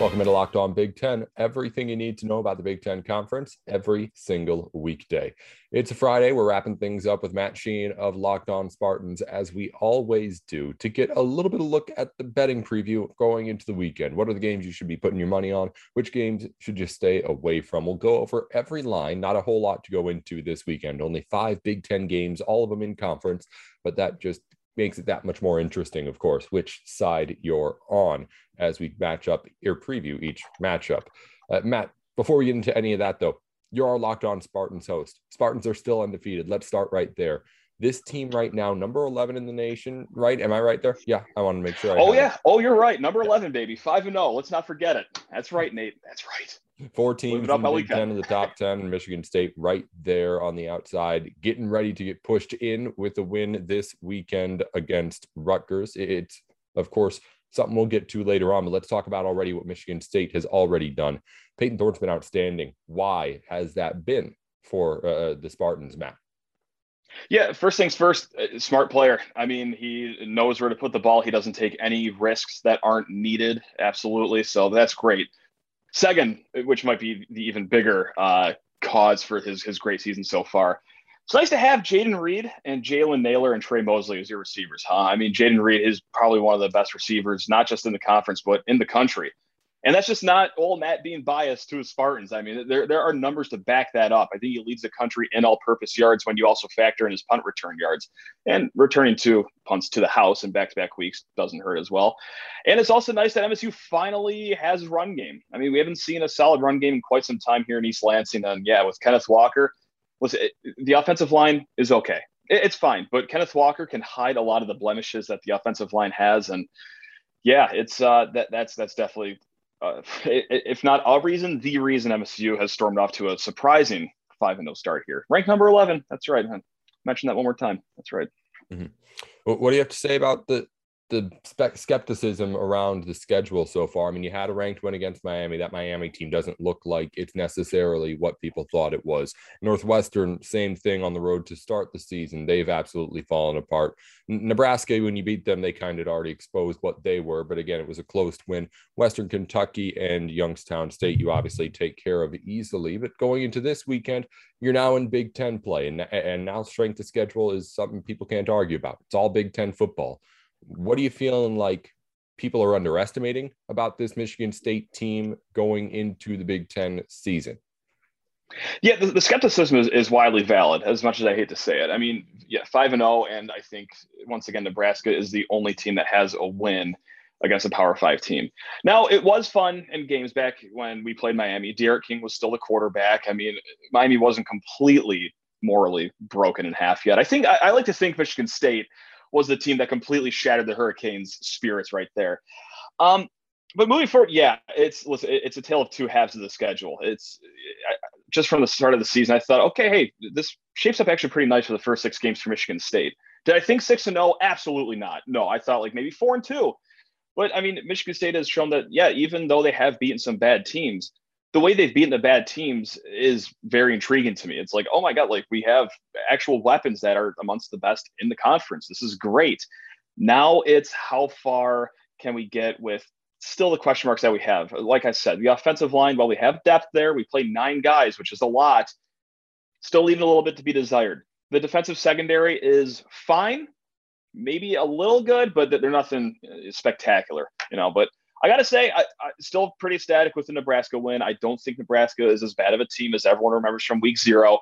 Welcome into Locked On Big Ten. Everything you need to know about the Big Ten Conference every single weekday. It's a Friday. We're wrapping things up with Matt Sheehan of Locked On Spartans, as we always do, to get a little bit of look at the betting preview going into the weekend. What are the games you should be putting your money on? Which games should you stay away from? We'll go over every line. Not a whole lot to go into this weekend. Only five Big Ten games, all of them in conference, but that just makes it that much more interesting, of course, which side you're on as we match up or preview each matchup. Uh, Matt, before we get into any of that, though, you're our Locked On Spartans host. Spartans are still undefeated. Let's start right there. This team right now, number 11 in the nation, right? Am I right there? Yeah, I want to make sure. I oh, yeah. It. Oh, you're right. Number 11, baby. 5 and 0. Let's not forget it. That's right, Nate. That's right. Four teams in the Big Ten in the top 10, Michigan State right there on the outside, getting ready to get pushed in with a win this weekend against Rutgers. It's, of course, something we'll get to later on, but let's talk about already what Michigan State has already done. Payton Thorne's been outstanding. Why has that been for uh, the Spartans, Matt? Yeah, first things first, uh, smart player. I mean, he knows where to put the ball. He doesn't take any risks that aren't needed. Absolutely. So that's great. Second, which might be the even bigger uh, cause for his his great season so far, it's nice to have Jayden Reed and Jalen Nailor and Tre Mosley as your receivers, huh? I mean, Jayden Reed is probably one of the best receivers, not just in the conference, but in the country. And that's just not old Matt being biased to his Spartans. I mean, there, there are numbers to back that up. I think he leads the country in all purpose yards when you also factor in his punt return yards. And returning two punts to the house in back to back weeks doesn't hurt as well. And it's also nice that MSU finally has run game. I mean, we haven't seen a solid run game in quite some time here in East Lansing. And yeah, with Kenneth Walker, listen, it, the offensive line is okay. It, it's fine, but Kenneth Walker can hide a lot of the blemishes that the offensive line has, and yeah, it's uh, that that's that's definitely, uh, if not a reason, the reason MSU has stormed off to a surprising five and no start here. Rank number eleven. That's right. Mention that one more time. That's right. Mm-hmm. What do you have to say about the the skepticism around the schedule so far. I mean, you had a ranked win against Miami. That Miami team doesn't look like it's necessarily what people thought it was. Northwestern, same thing on the road to start the season. They've absolutely fallen apart. Nebraska, when you beat them, they kind of already exposed what they were. But again, it was a close win. Western Kentucky and Youngstown State, you obviously take care of easily. But going into this weekend, you're now in Big Ten play. And, and now strength of schedule is something people can't argue about. It's all Big Ten football. What are you feeling like people are underestimating about this Michigan State team going into the Big Ten season? Yeah, the, the, skepticism is, is widely valid, as much as I hate to say it. I mean, yeah, 5 and 0, and I think once again, Nebraska is the only team that has a win against a Power Five team. Now, it was fun in games back when we played Miami. D'Eriq King was still the quarterback. I mean, Miami wasn't completely morally broken in half yet. I think I, I like to think Michigan State was the team that completely shattered the Hurricanes' spirits right there. Um, but moving forward, yeah, it's listen, it's a tale of two halves of the schedule. It's just from the start of the season, I thought, okay, hey, this shapes up actually pretty nice for the first six games for Michigan State. Did I think six and zero? Absolutely not. No, I thought like maybe four and two. But I mean, Michigan State has shown that, yeah, even though they have beaten some bad teams, the way they've beaten the bad teams is very intriguing to me. It's like, oh my God, like we have actual weapons that are amongst the best in the conference. This is great. Now it's how far can we get with still the question marks that we have. Like I said, the offensive line, while we have depth there, we play nine guys, which is a lot, still leaving a little bit to be desired. The defensive secondary is fine, maybe a little good, but they're nothing uh, spectacular, you know. But I got to say, I, I still pretty ecstatic with the Nebraska win. I don't think Nebraska is as bad of a team as everyone remembers from week zero.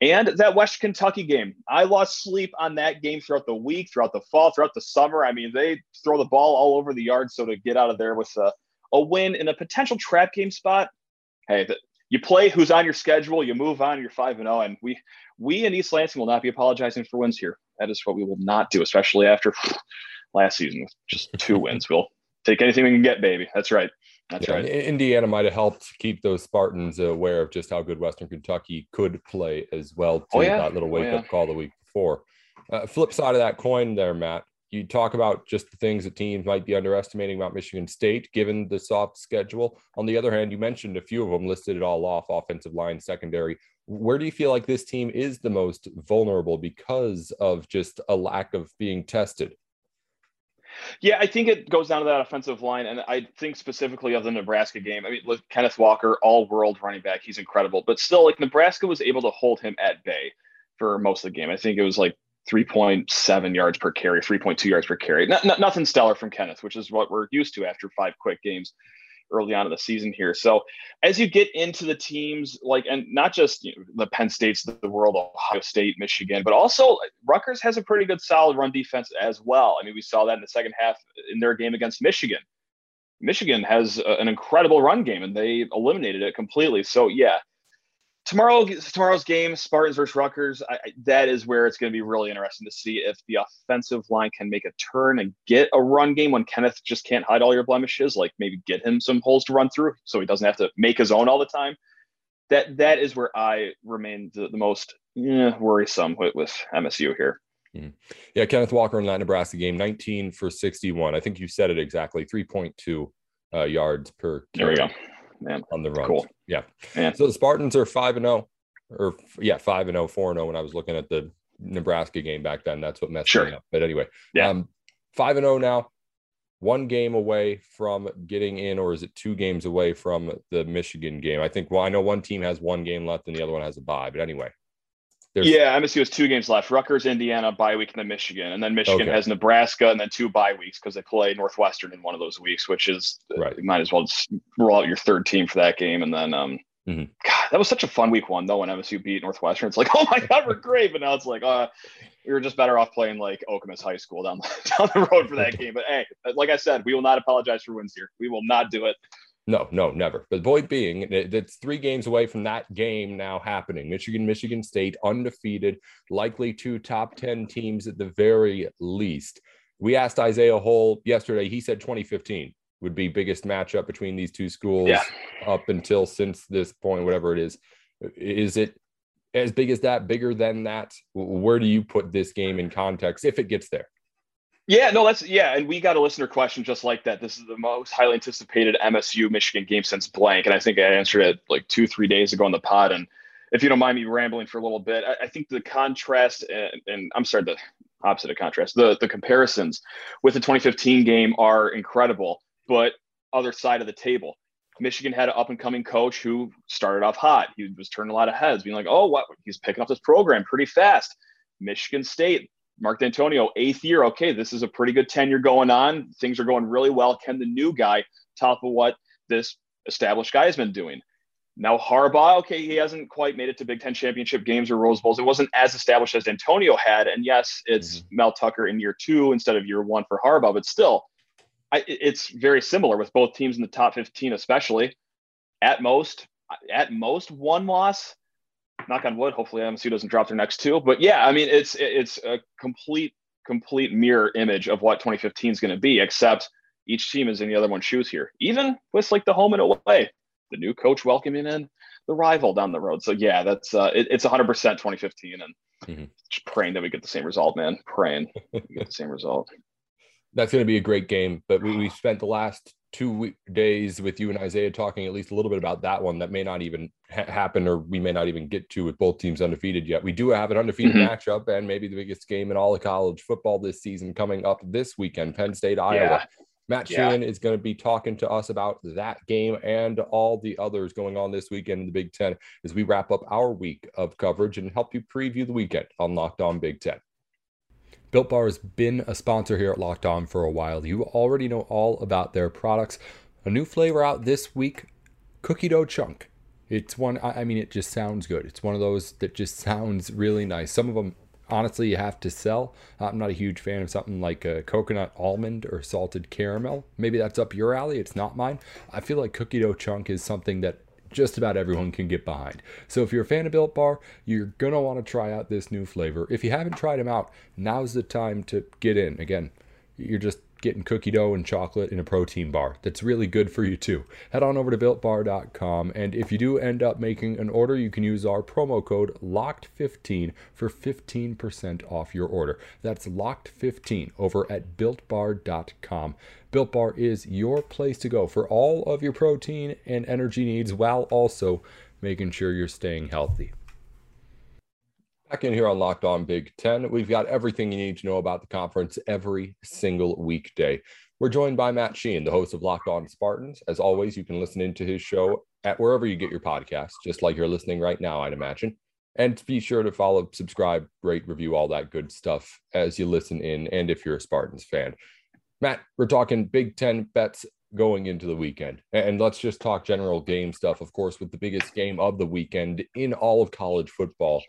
And that West Kentucky game, I lost sleep on that game throughout the week, throughout the fall, throughout the summer. I mean, they throw the ball all over the yard. So to get out of there with a, a win in a potential trap game spot, hey, the, you play who's on your schedule, you move on, you're 5 and 0. And we, we in East Lansing will not be apologizing for wins here. That is what we will not do, especially after last season with just two wins. We'll take anything we can get, baby. That's right. That's yeah, right. Indiana might have helped keep those Spartans aware of just how good Western Kentucky could play as well. Too. Oh, yeah. That little wake oh, yeah. up call the week before. Uh, flip side of that coin, there, Matt. you talk about just the things that teams might be underestimating about Michigan State, given the soft schedule. On the other hand, you mentioned a few of them, listed it all off offensive line, secondary. Where do you feel like this team is the most vulnerable because of just a lack of being tested? Yeah, I think it goes down to that offensive line. And I think specifically of the Nebraska game. I mean, look, Kenneth Walker, all world running back, he's incredible. But still, like Nebraska was able to hold him at bay for most of the game. I think it was like 3.7 yards per carry, 3.2 yards per carry. Not, nothing stellar from Kenneth, which is what we're used to after five quick games early on in the season here. So as you get into the teams, like, and not just you know, the Penn States the world, Ohio State, Michigan, but also Rutgers has a pretty good solid run defense as well. I mean, we saw that in the second half in their game against Michigan. Michigan has a, an incredible run game and they eliminated it completely. So yeah, tomorrow tomorrow's game, Spartans versus Rutgers, I, that is where it's going to be really interesting to see if the offensive line can make a turn and get a run game when Kenneth just can't hide all your blemishes. Like maybe get him some holes to run through, so he doesn't have to make his own all the time. That that is where I remain the, the most eh, worrisome with, with MSU here. Mm-hmm. Yeah, Kenneth Walker in that Nebraska game, 19 for 61. I think you said it exactly, 3.2 uh, yards per. There we go man. On the run. Cool. Yeah. Man. So the Spartans are 5 and 0 or yeah, 5 and 0, 4 and 0 when I was looking at the Nebraska game back then. That's what messed sure. me up. But anyway, yeah. Um, 5 and 0 now. One game away from getting in, or is it two games away from the Michigan game? I think. Well, I know one team has one game left, and the other one has a bye. But anyway, there's... Yeah, MSU has two games left: Rutgers, Indiana, bye week, and then Michigan, and then Michigan okay. has Nebraska, and then two bye weeks because they play Northwestern in one of those weeks, which is right. You might as well just roll out your third team for that game, and then um, mm-hmm. God, that was such a fun week one though when MSU beat Northwestern. It's like, oh my God, we're great, but now it's like, uh, we were just better off playing like Okemos High School down the, down the road for that game. But hey, like I said, we will not apologize for wins here. We will not do it. No, no, never. But the point being, it's three games away from that game now happening. Michigan, Michigan State, undefeated, likely two top 10 teams at the very least. We asked Isaiah Hole yesterday. He said 2015 would be biggest matchup between these two schools yeah. up until since this point, whatever it is. Is it as big as that, bigger than that? Where do you put this game in context if it gets there? Yeah, no, that's yeah, and we got a listener question just like that. This is the most highly anticipated MSU Michigan game since blank, and I think I answered it like two, three days ago on the pod. And if you don't mind me rambling for a little bit, I, I think the contrast and, and, I'm sorry, the opposite of contrast, the the comparisons with the 2015 game are incredible. But other side of the table, Michigan had an up and coming coach who started off hot. He was turning a lot of heads, being like, "Oh, what? He's picking up this program pretty fast." Michigan State, Mark Dantonio, eighth year. Okay, this is a pretty good tenure going on. Things are going really well. Can the new guy top of what this established guy has been doing? Now Harbaugh, okay, he hasn't quite made it to Big Ten championship games or Rose Bowls. It wasn't as established as Dantonio had. And yes, it's mm-hmm. Mel Tucker in year two instead of year one for Harbaugh, but still, I, it's very similar with both teams in the top 15, especially at most, at most one loss knock on wood. Hopefully MSU doesn't drop their next two. But yeah, I mean, it's it's a complete complete mirror image of what 2015 is going to be, except each team is in the other one's shoes here. Even with like the home and away, the new coach welcoming in the rival down the road. So yeah, that's uh, it, it's 100% 2015, and mm-hmm. just praying that we get the same result, man. Praying we get the same result. That's going to be a great game. But we, we spent the last two days with you and Isaiah talking at least a little bit about that one that may not even ha- happen or we may not even get to with both teams undefeated yet. We do have an undefeated mm-hmm. matchup and maybe the biggest game in all of college football this season coming up this weekend, Penn State, Iowa. Yeah. Matt yeah. Sheehan is going to be talking to us about that game and all the others going on this weekend in the Big Ten as we wrap up our week of coverage and help you preview the weekend on Locked On Big Ten. Built Bar has been a sponsor here at Locked On for a while. You already know all about their products. A new flavor out this week cookie dough chunk. It's one, I mean, it just sounds good. It's one of those that just sounds really nice. Some of them, honestly, you have to sell. I'm not a huge fan of something like a coconut almond or salted caramel. Maybe that's up your alley. It's not mine. I feel like cookie dough chunk is something that just about everyone can get behind. So if you're a fan of Built Bar, you're going to want to try out this new flavor. If you haven't tried them out, now's the time to get in. Again, you're just getting cookie dough and chocolate in a protein bar. That's really good for you too. Head on over to builtbar.com and if you do end up making an order, you can use our promo code LOCKED15 for 15% off your order. That's LOCKED15 over at builtbar.com. Built Bar is your place to go for all of your protein and energy needs while also making sure you're staying healthy. Back in here on Locked On Big Ten, we've got everything you need to know about the conference every single weekday. We're joined by Matt Sheehan, the host of Locked On Spartans. As always, you can listen into his show at wherever you get your podcasts, just like you're listening right now, I'd imagine. And be sure to follow, subscribe, rate, review, all that good stuff as you listen in, and if you're a Spartans fan. Matt, we're talking Big Ten bets going into the weekend. And let's just talk general game stuff, of course, with the biggest game of the weekend in all of college football.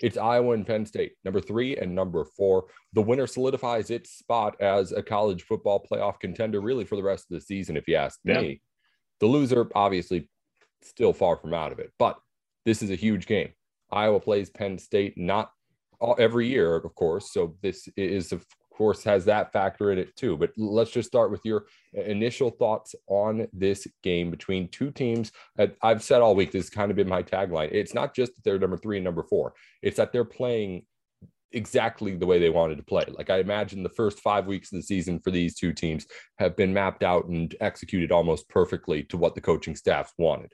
It's Iowa and Penn State, number three and number four. The winner solidifies its spot as a college football playoff contender, really, for the rest of the season, if you ask yeah. me. The loser, obviously, still far from out of it, but this is a huge game. Iowa plays Penn State not every year, of course. So this is, of course, has that factor in it too. But let's just start with your initial thoughts on this game between two teams. I've said all week, this has kind of been my tagline. It's not just that they're number three and number four, it's that they're playing exactly the way they wanted to play. Like I imagine the first five weeks of the season for these two teams have been mapped out and executed almost perfectly to what the coaching staffs wanted.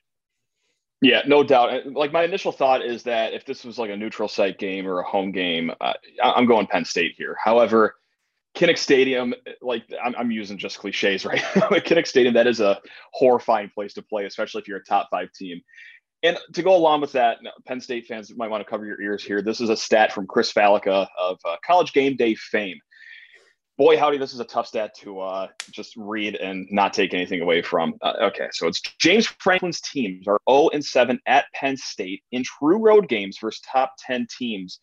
Yeah, no doubt. Like my initial thought is that if this was like a neutral site game or a home game, uh, I'm going Penn State here. However, Kinnick Stadium, like I'm, I'm using just cliches right. Kinnick Stadium, that is a horrifying place to play, especially if you're a top five team. And to go along with that, Penn State fans might want to cover your ears here. This is a stat from Chris Fallica of uh, College Game Day fame. Boy, howdy, this is a tough stat to uh, just read and not take anything away from. Uh, okay, so it's James Franklin's teams are 0 and 7 at Penn State in true road games versus top 10 teams.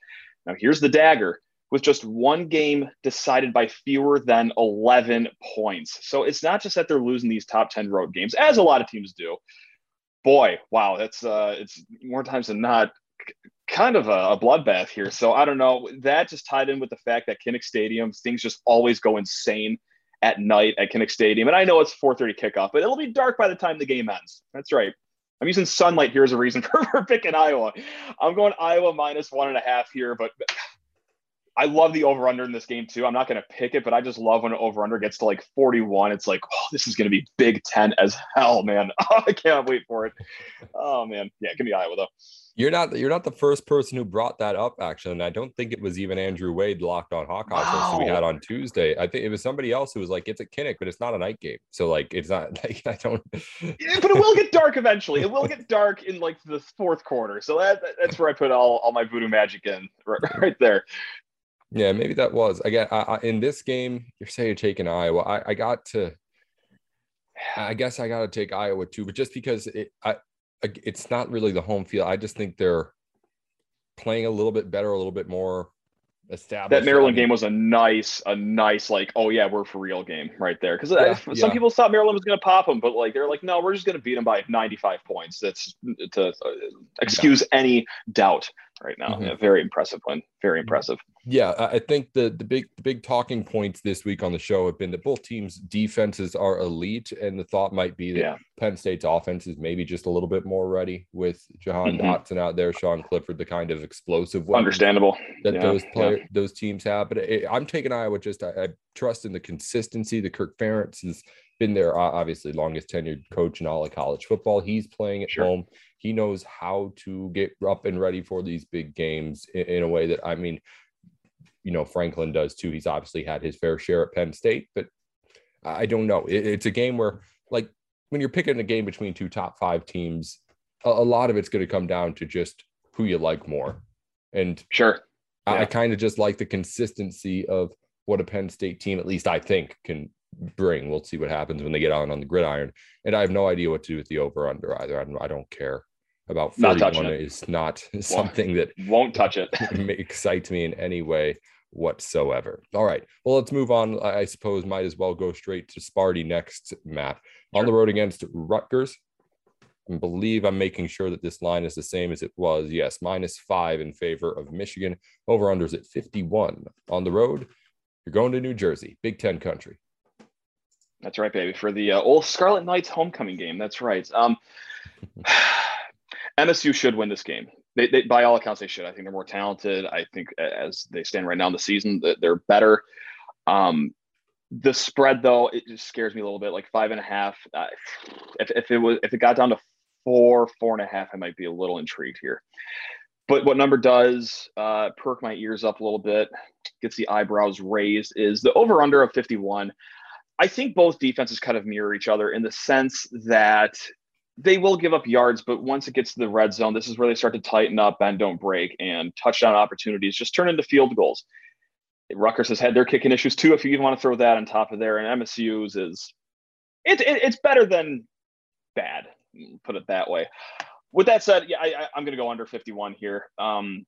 Now, here's the dagger with just one game decided by fewer than 11 points. So it's not just that they're losing these top 10 road games, as a lot of teams do. Boy, wow, that's uh, it's more times than not kind of a, a, bloodbath here. So I don't know. That just tied in with the fact that Kinnick Stadium, things just always go insane at night at Kinnick Stadium. And I know it's 4:30 kickoff, but it'll be dark by the time the game ends. That's right. I'm using sunlight here as a reason for, for picking Iowa. I'm going Iowa minus one and a half here, but I love the over under in this game too. I'm not going to pick it, but I just love when an over under gets to like 41. It's like, oh, this is going to be Big Ten as hell, man. Oh, I can't wait for it. Oh man, yeah, give me Iowa though. You're not you're not the first person who brought that up actually, and I don't think it was even Andrew Wade locked on Hawkeyes wow. we had on Tuesday. I think it was somebody else who was like, "It's a Kinnick, but it's not a night game." So like, it's not like I don't. yeah, but it will get dark eventually. It will get dark in like the fourth quarter. So that that's where I put all all my voodoo magic in right, right there. Yeah, maybe that was again I, I, in this game. You're saying you're taking Iowa. I, I got to. I guess I got to take Iowa too, but just because it, I, it's not really the home field. I just think they're playing a little bit better, a little bit more established. That Maryland game was a nice, a nice like, oh yeah, we're for real game right there. Because yeah, some yeah. people thought Maryland was going to pop them, but like they're like, no, we're just going to beat them by 95 points. That's to uh, excuse yeah. any doubt right now. Mm-hmm. Yeah, very impressive win. Very mm-hmm. impressive. Yeah, I think the the big the big talking points this week on the show have been that both teams' defenses are elite, and the thought might be that yeah. Penn State's offense is maybe just a little bit more ready with Jahan mm-hmm. Dotson out there, Sean Clifford, the kind of explosive understandable that yeah. those player those teams have. But it, I'm taking Iowa. Just I, I, trust in the consistency. The Kirk Ferentz has been there, obviously longest tenured coach in all of college football. He's playing at sure. home he knows how to get up and ready for these big games in, in a way that I mean, you know, Franklin does too. He's obviously had his fair share at Penn State, but I don't know. It, it's a game where, like, when you're picking a game between two top five teams, a, a lot of it's going to come down to just who you like more. And sure, yeah. I, I kind of just like the consistency of what a Penn State team, at least I think, can bring. We'll see what happens when they get on on the gridiron. And I have no idea what to do with the over under either. I don't, I don't care about 41 not is not something that won't touch it. excites me in any way whatsoever. All right. Well, let's move on. I suppose might as well go straight to Sparty next, Matt. Sure. On the road against Rutgers. I believe I'm making sure that this line is the same as it was. Yes, minus five in favor of Michigan. Over unders at 51. On the road, you're going to New Jersey, Big Ten country. That's right, baby. For the uh, old Scarlet Knights homecoming game. That's right. Um, MSU should win this game. They, they, by all accounts, they should. I think they're more talented. I think as they stand right now in the season, that they're better. Um, the spread, though, it just scares me a little bit. Like five and a half. Uh, if, if it was, if it got down to four, four and a half, I might be a little intrigued here. But what number does uh, perk my ears up a little bit, gets the eyebrows raised, is the over under of 51. I think both defenses kind of mirror each other in the sense that they will give up yards, but once it gets to the red zone, this is where they start to tighten up, and don't break, and touchdown opportunities just turn into field goals. Rutgers has had their kicking issues too. If you even want to throw that on top of there, and MSU's is it, it it's better than bad. Put it that way. With that said, yeah, I, am going to go under 51 here. Um,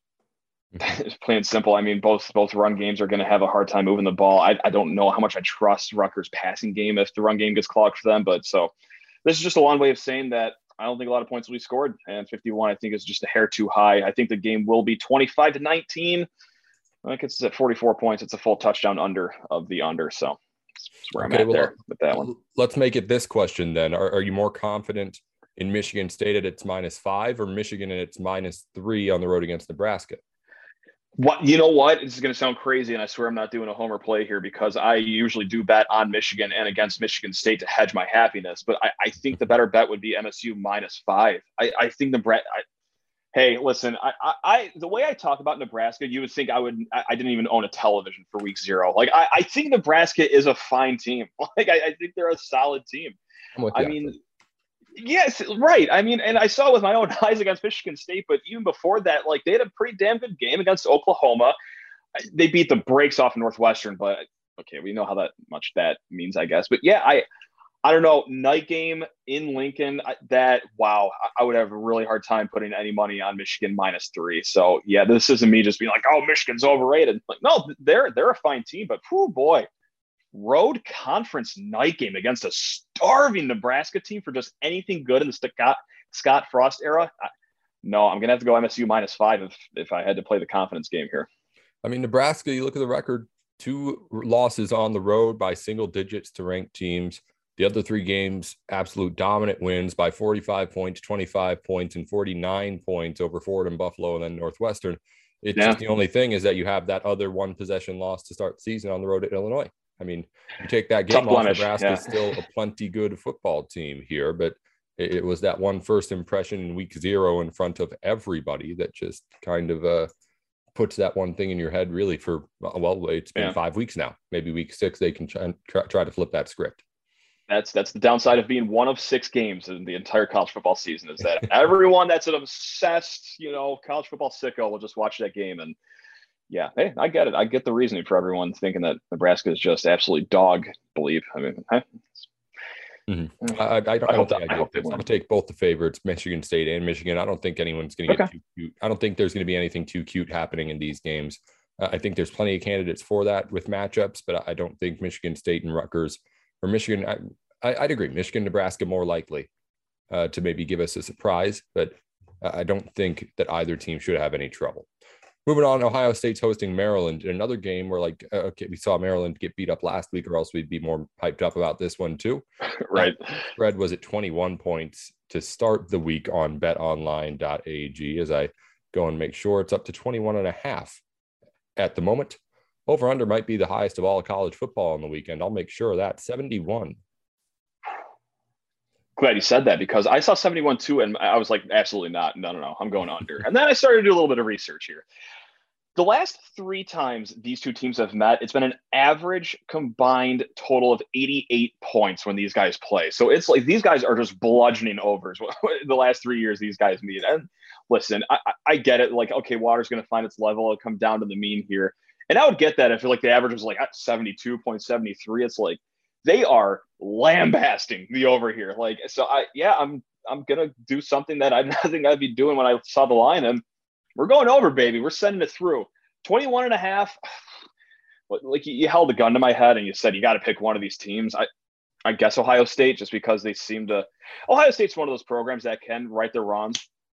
it's plain and simple. I mean, both both run games are going to have a hard time moving the ball. I, I don't know how much I trust Rutgers' passing game if the run game gets clogged for them, but so this is just a long way of saying that I don't think a lot of points will be scored, and 51 I think is just a hair too high. I think the game will be 25 to 19. I think it's at 44 points. It's a full touchdown under of the under. So that's where I'm at well, there with that one. Let's make it this question then. Are, are you more confident in Michigan State at its minus five or Michigan at its minus three on the road against Nebraska? What you know what? This is going to sound crazy, and I swear I'm not doing a homer play here because I usually do bet on Michigan and against Michigan State to hedge my happiness. But I, I think the better bet would be MSU minus five. I, I think the Brett. I, hey, listen, I, I, I, the way I talk about Nebraska, you would think I would. I, I didn't even own a television for week zero. Like I, I think Nebraska is a fine team. Like I, I think they're a solid team. I mean, Yes, right. I mean, and I saw with my own eyes against Michigan State, but even before that, like they had a pretty damn good game against Oklahoma. They beat the brakes off Northwestern, but okay, we know how that much that means, I guess. But yeah, I I don't know. Night game in Lincoln, that wow, I would have a really hard time putting any money on Michigan minus three. So yeah, this isn't me just being like, oh, Michigan's overrated. Like, no, they're they're a fine team, but oh boy, road conference night game against a starving Nebraska team for just anything good in the Scott, Scott Frost era. I, no, I'm gonna have to go MSU minus five if if I had to play the confidence game here. I mean, Nebraska. You look at the record: two losses on the road by single digits to ranked teams. The other three games, absolute dominant wins by 45 points, 25 points, and 49 points over Fordham and Buffalo, and then Northwestern. It's yeah. just the only thing is that you have that other one possession loss to start the season on the road at Illinois. I mean, you take that game Tough off, Nebraska yeah. still a plenty good football team here, but it, it, was that one first impression in week zero in front of everybody that just kind of uh, puts that one thing in your head really for, well, it's been yeah. five weeks now. Maybe week six, they can try, try, try to flip that script. That's that's the downside of being one of six games in the entire college football season is that everyone that's an obsessed, you know, college football sicko will just watch that game and yeah, hey, I get it. I get the reasoning for everyone thinking that Nebraska is just absolutely dog believe. I mean, mm-hmm. I, I, I, don't, I, don't think I, I am gonna take both the favorites, Michigan State and Michigan. I don't think anyone's gonna get too cute. I don't think there's gonna be anything too cute happening in these games. Uh, I think there's plenty of candidates for that with matchups, but I don't think Michigan State and Rutgers or Michigan. I, would agree, Michigan, Nebraska more likely uh, to maybe give us a surprise, but I don't think that either team should have any trouble. Moving on, Ohio State's hosting Maryland in another game where, like, uh, okay, we saw Maryland get beat up last week, or else we'd be more hyped up about this one too. right. Spread was at 21 points to start the week on betonline.ag as I go and make sure it's up to 21 and a half at the moment. Over under might be the highest of all college football on the weekend. I'll make sure that 71 glad you said that because I saw 71 too, and I was like, absolutely not. No, no, no. I'm going under. and then I started to do a little bit of research here the last three times these two teams have met, it's been an average combined total of 88 points when these guys play. So it's like these guys are just bludgeoning overs the last three years these guys meet. And listen, I, I get it. Like, okay, water's going to find its level. It'll come down to the mean here. And I would get that if like the average was like 72.73. It's like they are lambasting the over here. Like, so I, yeah, I'm, I'm to do something that I didn't think I'd be doing when I saw the line. And we're going over, baby. We're sending it through. 21 and a half. Like you held a gun to my head and you said you got to pick one of these teams. I, I guess Ohio State, just because they seem to. Ohio State's one of those programs that can right their wrongs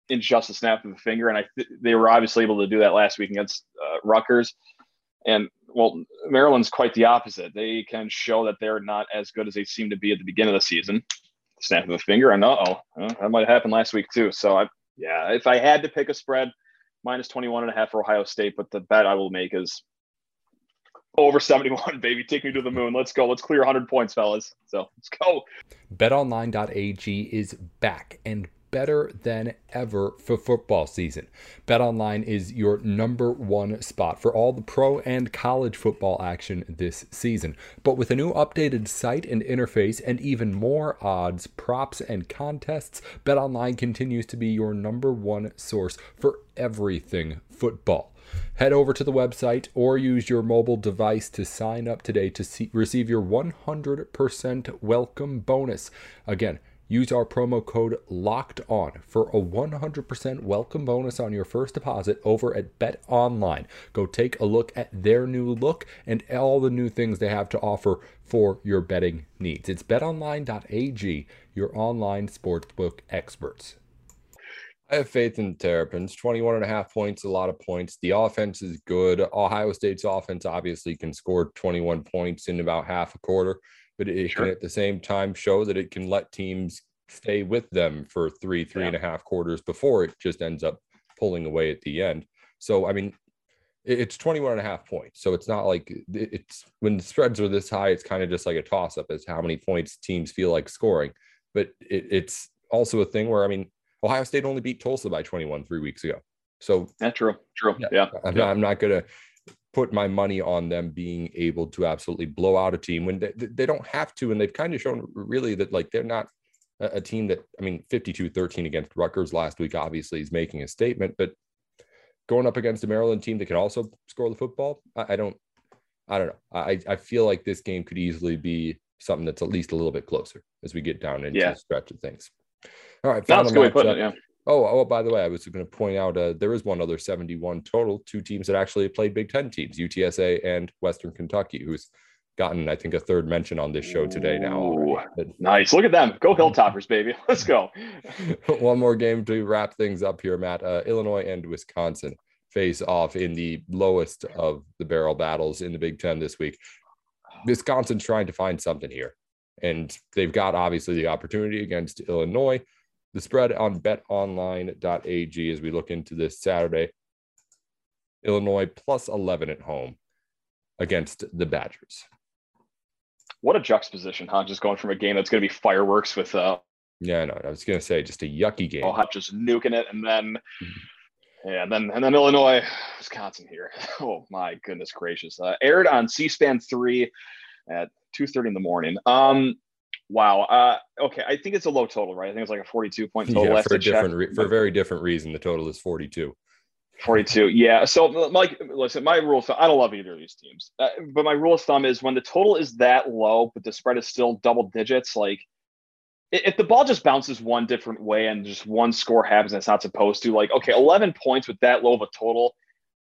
in just a snap of a finger, and I th- they were obviously able to do that last week against uh, Rutgers. And well, Maryland's quite the opposite. They can show that they're not as good as they seem to be at the beginning of the season. Snap of a finger, and oh, that might have happened last week too. So, I, yeah, if I had to pick a spread, minus 21 and a half for Ohio State, but the bet I will make is over 71, baby. Take me to the moon. Let's go. Let's clear 100 points, fellas. So let's go. BetOnline.ag is back and better than ever for football season. BetOnline is your number one spot for all the pro and college football action this season. But with a new updated site and interface and even more odds, props, and contests, BetOnline continues to be your number one source for everything football. Head over to the website or use your mobile device to sign up today to see, receive your 100% welcome bonus. Again, use our promo code locked on for a 100% welcome bonus on your first deposit over at bet online go take a look at their new look and all the new things they have to offer for your betting needs it's betonline.ag your online sportsbook experts I have faith in Terrapins. 21 and a half points, a lot of points. The offense is good. Ohio State's offense obviously can score 21 points in about half a quarter, but it sure. can at the same time show that it can let teams stay with them for three, three yeah. and a half quarters before it just ends up pulling away at the end. So, I mean, it's 21 and a half points. So it's not like it's when the spreads are this high, it's kind of just like a toss up as how many points teams feel like scoring. But it, it's also a thing where, I mean, Ohio State only beat Tulsa by 21 three weeks ago. So that's true. True. Yeah. yeah. I'm, yeah. Not, I'm not going to put my money on them being able to absolutely blow out a team when they, they don't have to. And they've kind of shown really that like they're not a, team that, I mean, 52 13 against Rutgers last week, obviously is making a statement, but going up against a Maryland team that can also score the football, I, I don't, I don't know. I, I feel like this game could easily be something that's at least a little bit closer as we get down into yeah. the stretch of things. All right. That's good way putting it. Yeah. Oh, oh, by the way, I was going to point out uh, there is one other 71 total, two teams that actually played Big Ten teams, UTSA and Western Kentucky, who's gotten, I think, a third mention on this show today now. nice. Look at them. Go Hilltoppers, baby. Let's go. one more game to wrap things up here, Matt. Uh, Illinois and Wisconsin face off in the lowest of the barrel battles in the Big Ten this week. Wisconsin's trying to find something here, and they've got obviously the opportunity against Illinois the spread on betonline.ag as we look into this Saturday. Illinois plus 11 at home against the Badgers. What a juxtaposition, huh? Just going from a game that's going to be fireworks with uh yeah, no, I was going to say just a yucky game. Oh, just nuking it and then mm-hmm. yeah, and then and then Illinois, Wisconsin here. Oh my goodness gracious. Uh, aired on C-SPAN 3 at 2:30 in the morning. Um Wow. Uh, okay. I think it's a low total, right? I think it's like a 42 point total. Yeah, for a different, re- for a very different reason. The total is 42. 42. Yeah. So, like, listen, my rule of thumb, I don't love either of these teams, uh, but my rule of thumb is when the total is that low, but the spread is still double digits, like, if the ball just bounces one different way and just one score happens and it's not supposed to, like, okay, 11 points with that low of a total,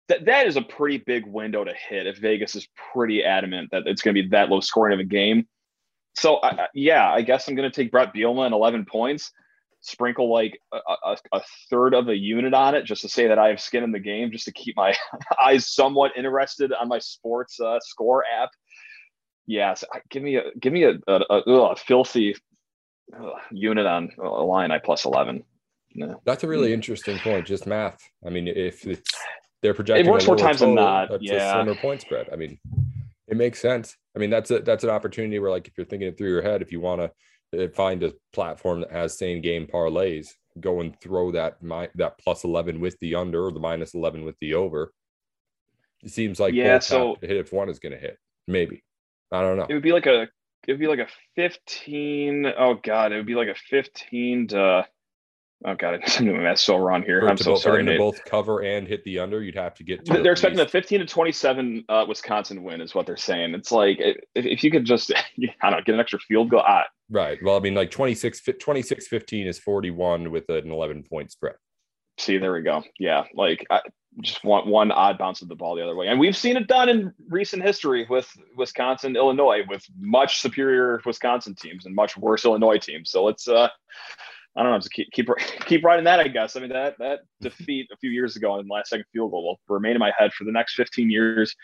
that, that is a pretty big window to hit if Vegas is pretty adamant that it's going to be that low scoring of a game so I, yeah, I guess I'm going to take Bret Bielema and 11 points, sprinkle like a, a, a, third of a unit on it, just to say that I have skin in the game, just to keep my eyes somewhat interested on my sports uh, score app. Yes, yeah, so give me a give me a, a filthy unit on a line I plus 11. No. That's a really interesting point. Just math. I mean, if it's they're projecting, it works more times total, than not. Yeah, a point spread. I mean, it makes sense. I mean, that's a that's an opportunity where, like, if you're thinking it through your head, if you want to uh, find a platform that has same game parlays, go and throw that my that plus eleven with the under or the minus eleven with the over. It seems like yeah, so hit if one is going to hit. Maybe I don't know. It would be like a it would be like a fifteen. Oh god, it would be like a fifteen to Oh god, I'm doing that so wrong here. I'm so both, sorry. To both cover and hit the under, you'd have to get. To they're expecting a 15 to 27 uh, Wisconsin win, is what they're saying. It's like if, if you could just, I don't know, get an extra field goal. Ah. Right. Well, I mean, like 26, 26 15 is 41 with an 11 point spread. See, there we go. Yeah, like I just want one odd bounce of the ball the other way, and we've seen it done in recent history with Wisconsin, Illinois, with much superior Wisconsin teams and much worse Illinois teams. So let's. uh I don't know, just keep keep keep riding that. I guess. I mean that that defeat a few years ago in the last second field goal will remain in my head for the next 15 years.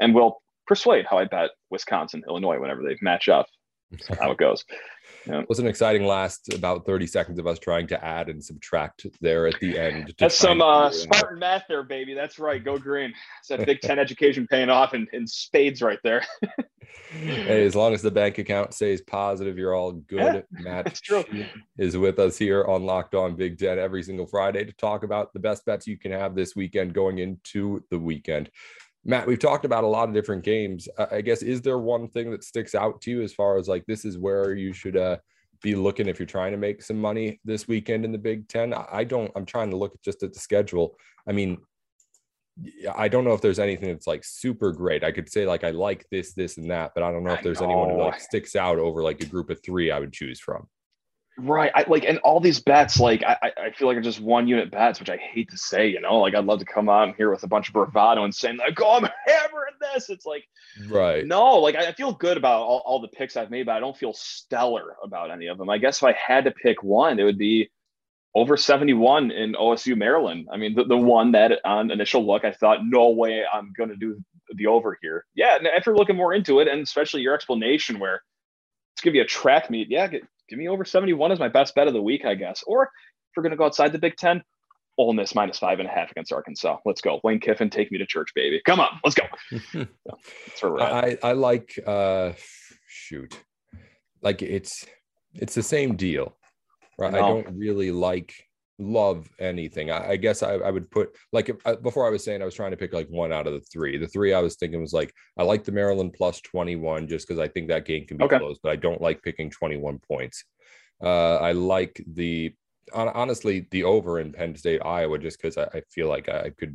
and will persuade how I bet Wisconsin, Illinois whenever they match up. how it goes. Yeah. It was an exciting last about 30 seconds of us trying to add and subtract there at the end. That's some uh, Spartan math there, baby. That's right. Go green. It's that Big Ten education paying off in, in spades right there. Hey, as long as the bank account stays positive, you're all good. Yeah, Matt is with us here on Locked On Big Ten every single Friday to talk about the best bets you can have this weekend going into the weekend. Matt, we've talked about a lot of different games. I guess is there one thing that sticks out to you as far as like this is where you should uh, be looking if you're trying to make some money this weekend in the Big Ten? I don't. I'm trying to look just at the schedule. I mean, I don't know if there's anything that's like super great. I could say like I like this, this, and that, but I don't know if there's anyone who like sticks out over like a group of three I would choose from. Right. I like, and all these bets, like, I, I feel like are just one unit bets, which I hate to say, you know, like I'd love to come on here with a bunch of bravado and saying like, oh, I'm hammering this. It's like, right. No, like I feel good about all, all the picks I've made, but I don't feel stellar about any of them. I guess if I had to pick one, it would be over 71 in OSU Maryland. I mean, the, the one that on initial look, I thought, no way I'm going to do the over here. Yeah. And after looking more into it, and especially your explanation where let's give you a track meet. Yeah. Get, give me over 71 as my best bet of the week, I guess. Or if we're going to go outside the Big Ten, Ole Miss minus five and a half against Arkansas. Let's go. Lane Kiffin, take me to church, baby. Come on, let's go. That's where we're at. I, I like uh shoot. Like it's it's the same deal. Right. I, I don't really like love anything. I, I guess I, I, would put like if, uh, before I was saying I was trying to pick like one out of the three. The three I was thinking was like I like the Maryland plus 21 just because I think that game can be okay. close, but I don't like picking 21 points. Uh, I like the honestly the over in Penn State Iowa just because I, I, feel like I could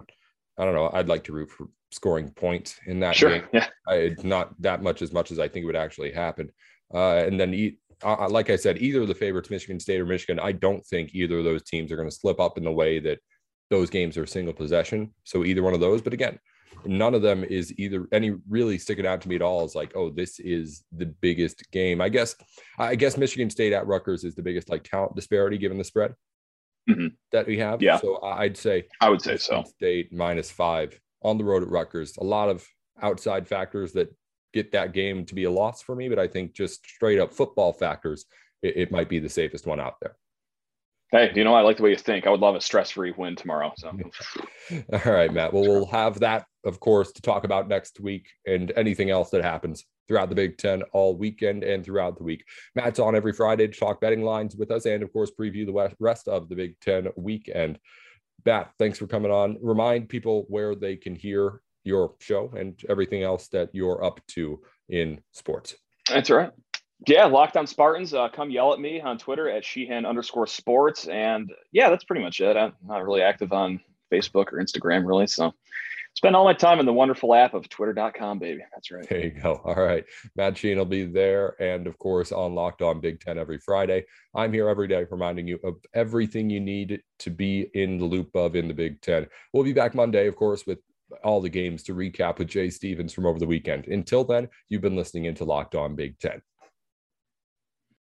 I don't know I'd like to root for scoring points in that sure. game. Yeah, I, not that much as much as I think it would actually happen. Uh, and then uh, like I said, either of the favorites, Michigan State or Michigan, I don't think either of those teams are going to slip up in the way that those games are single possession. So either one of those, but again, none of them is either any really sticking out to me at all. Is like, oh, this is the biggest game. I guess, I guess Michigan State at Rutgers is the biggest like talent disparity given the spread mm-hmm. that we have. Yeah. So I'd say I would say Michigan so. State minus five on the road at Rutgers. A lot of outside factors that get that game to be a loss for me, but I think just straight up football factors, it, it might be the safest one out there. Hey, you know, I like the way you think. I would love a stress-free win tomorrow. So, all right, Matt. Well, we'll have that, of course, to talk about next week and anything else that happens throughout the Big Ten all weekend and throughout the week. Matt's on every Friday to talk betting lines with us and, of course, preview the rest of the Big Ten weekend. Matt, thanks for coming on. Remind people where they can hear your show and everything else that you're up to in sports. That's right. Yeah, Locked On Spartans. Uh, come yell at me on Twitter at Sheehan underscore sports. And yeah, that's pretty much it. I'm not really active on Facebook or Instagram, really. So spend all my time in the wonderful app of twitter.com, baby. That's right. There you go. All right. Matt Sheehan will be there. And of course, on Locked On Big Ten every Friday. I'm here every day reminding you of everything you need to be in the loop of in the Big Ten. We'll be back Monday, of course, with all the games to recap with Jay Stevens from over the weekend. Until then, you've been listening into Locked On Big Ten.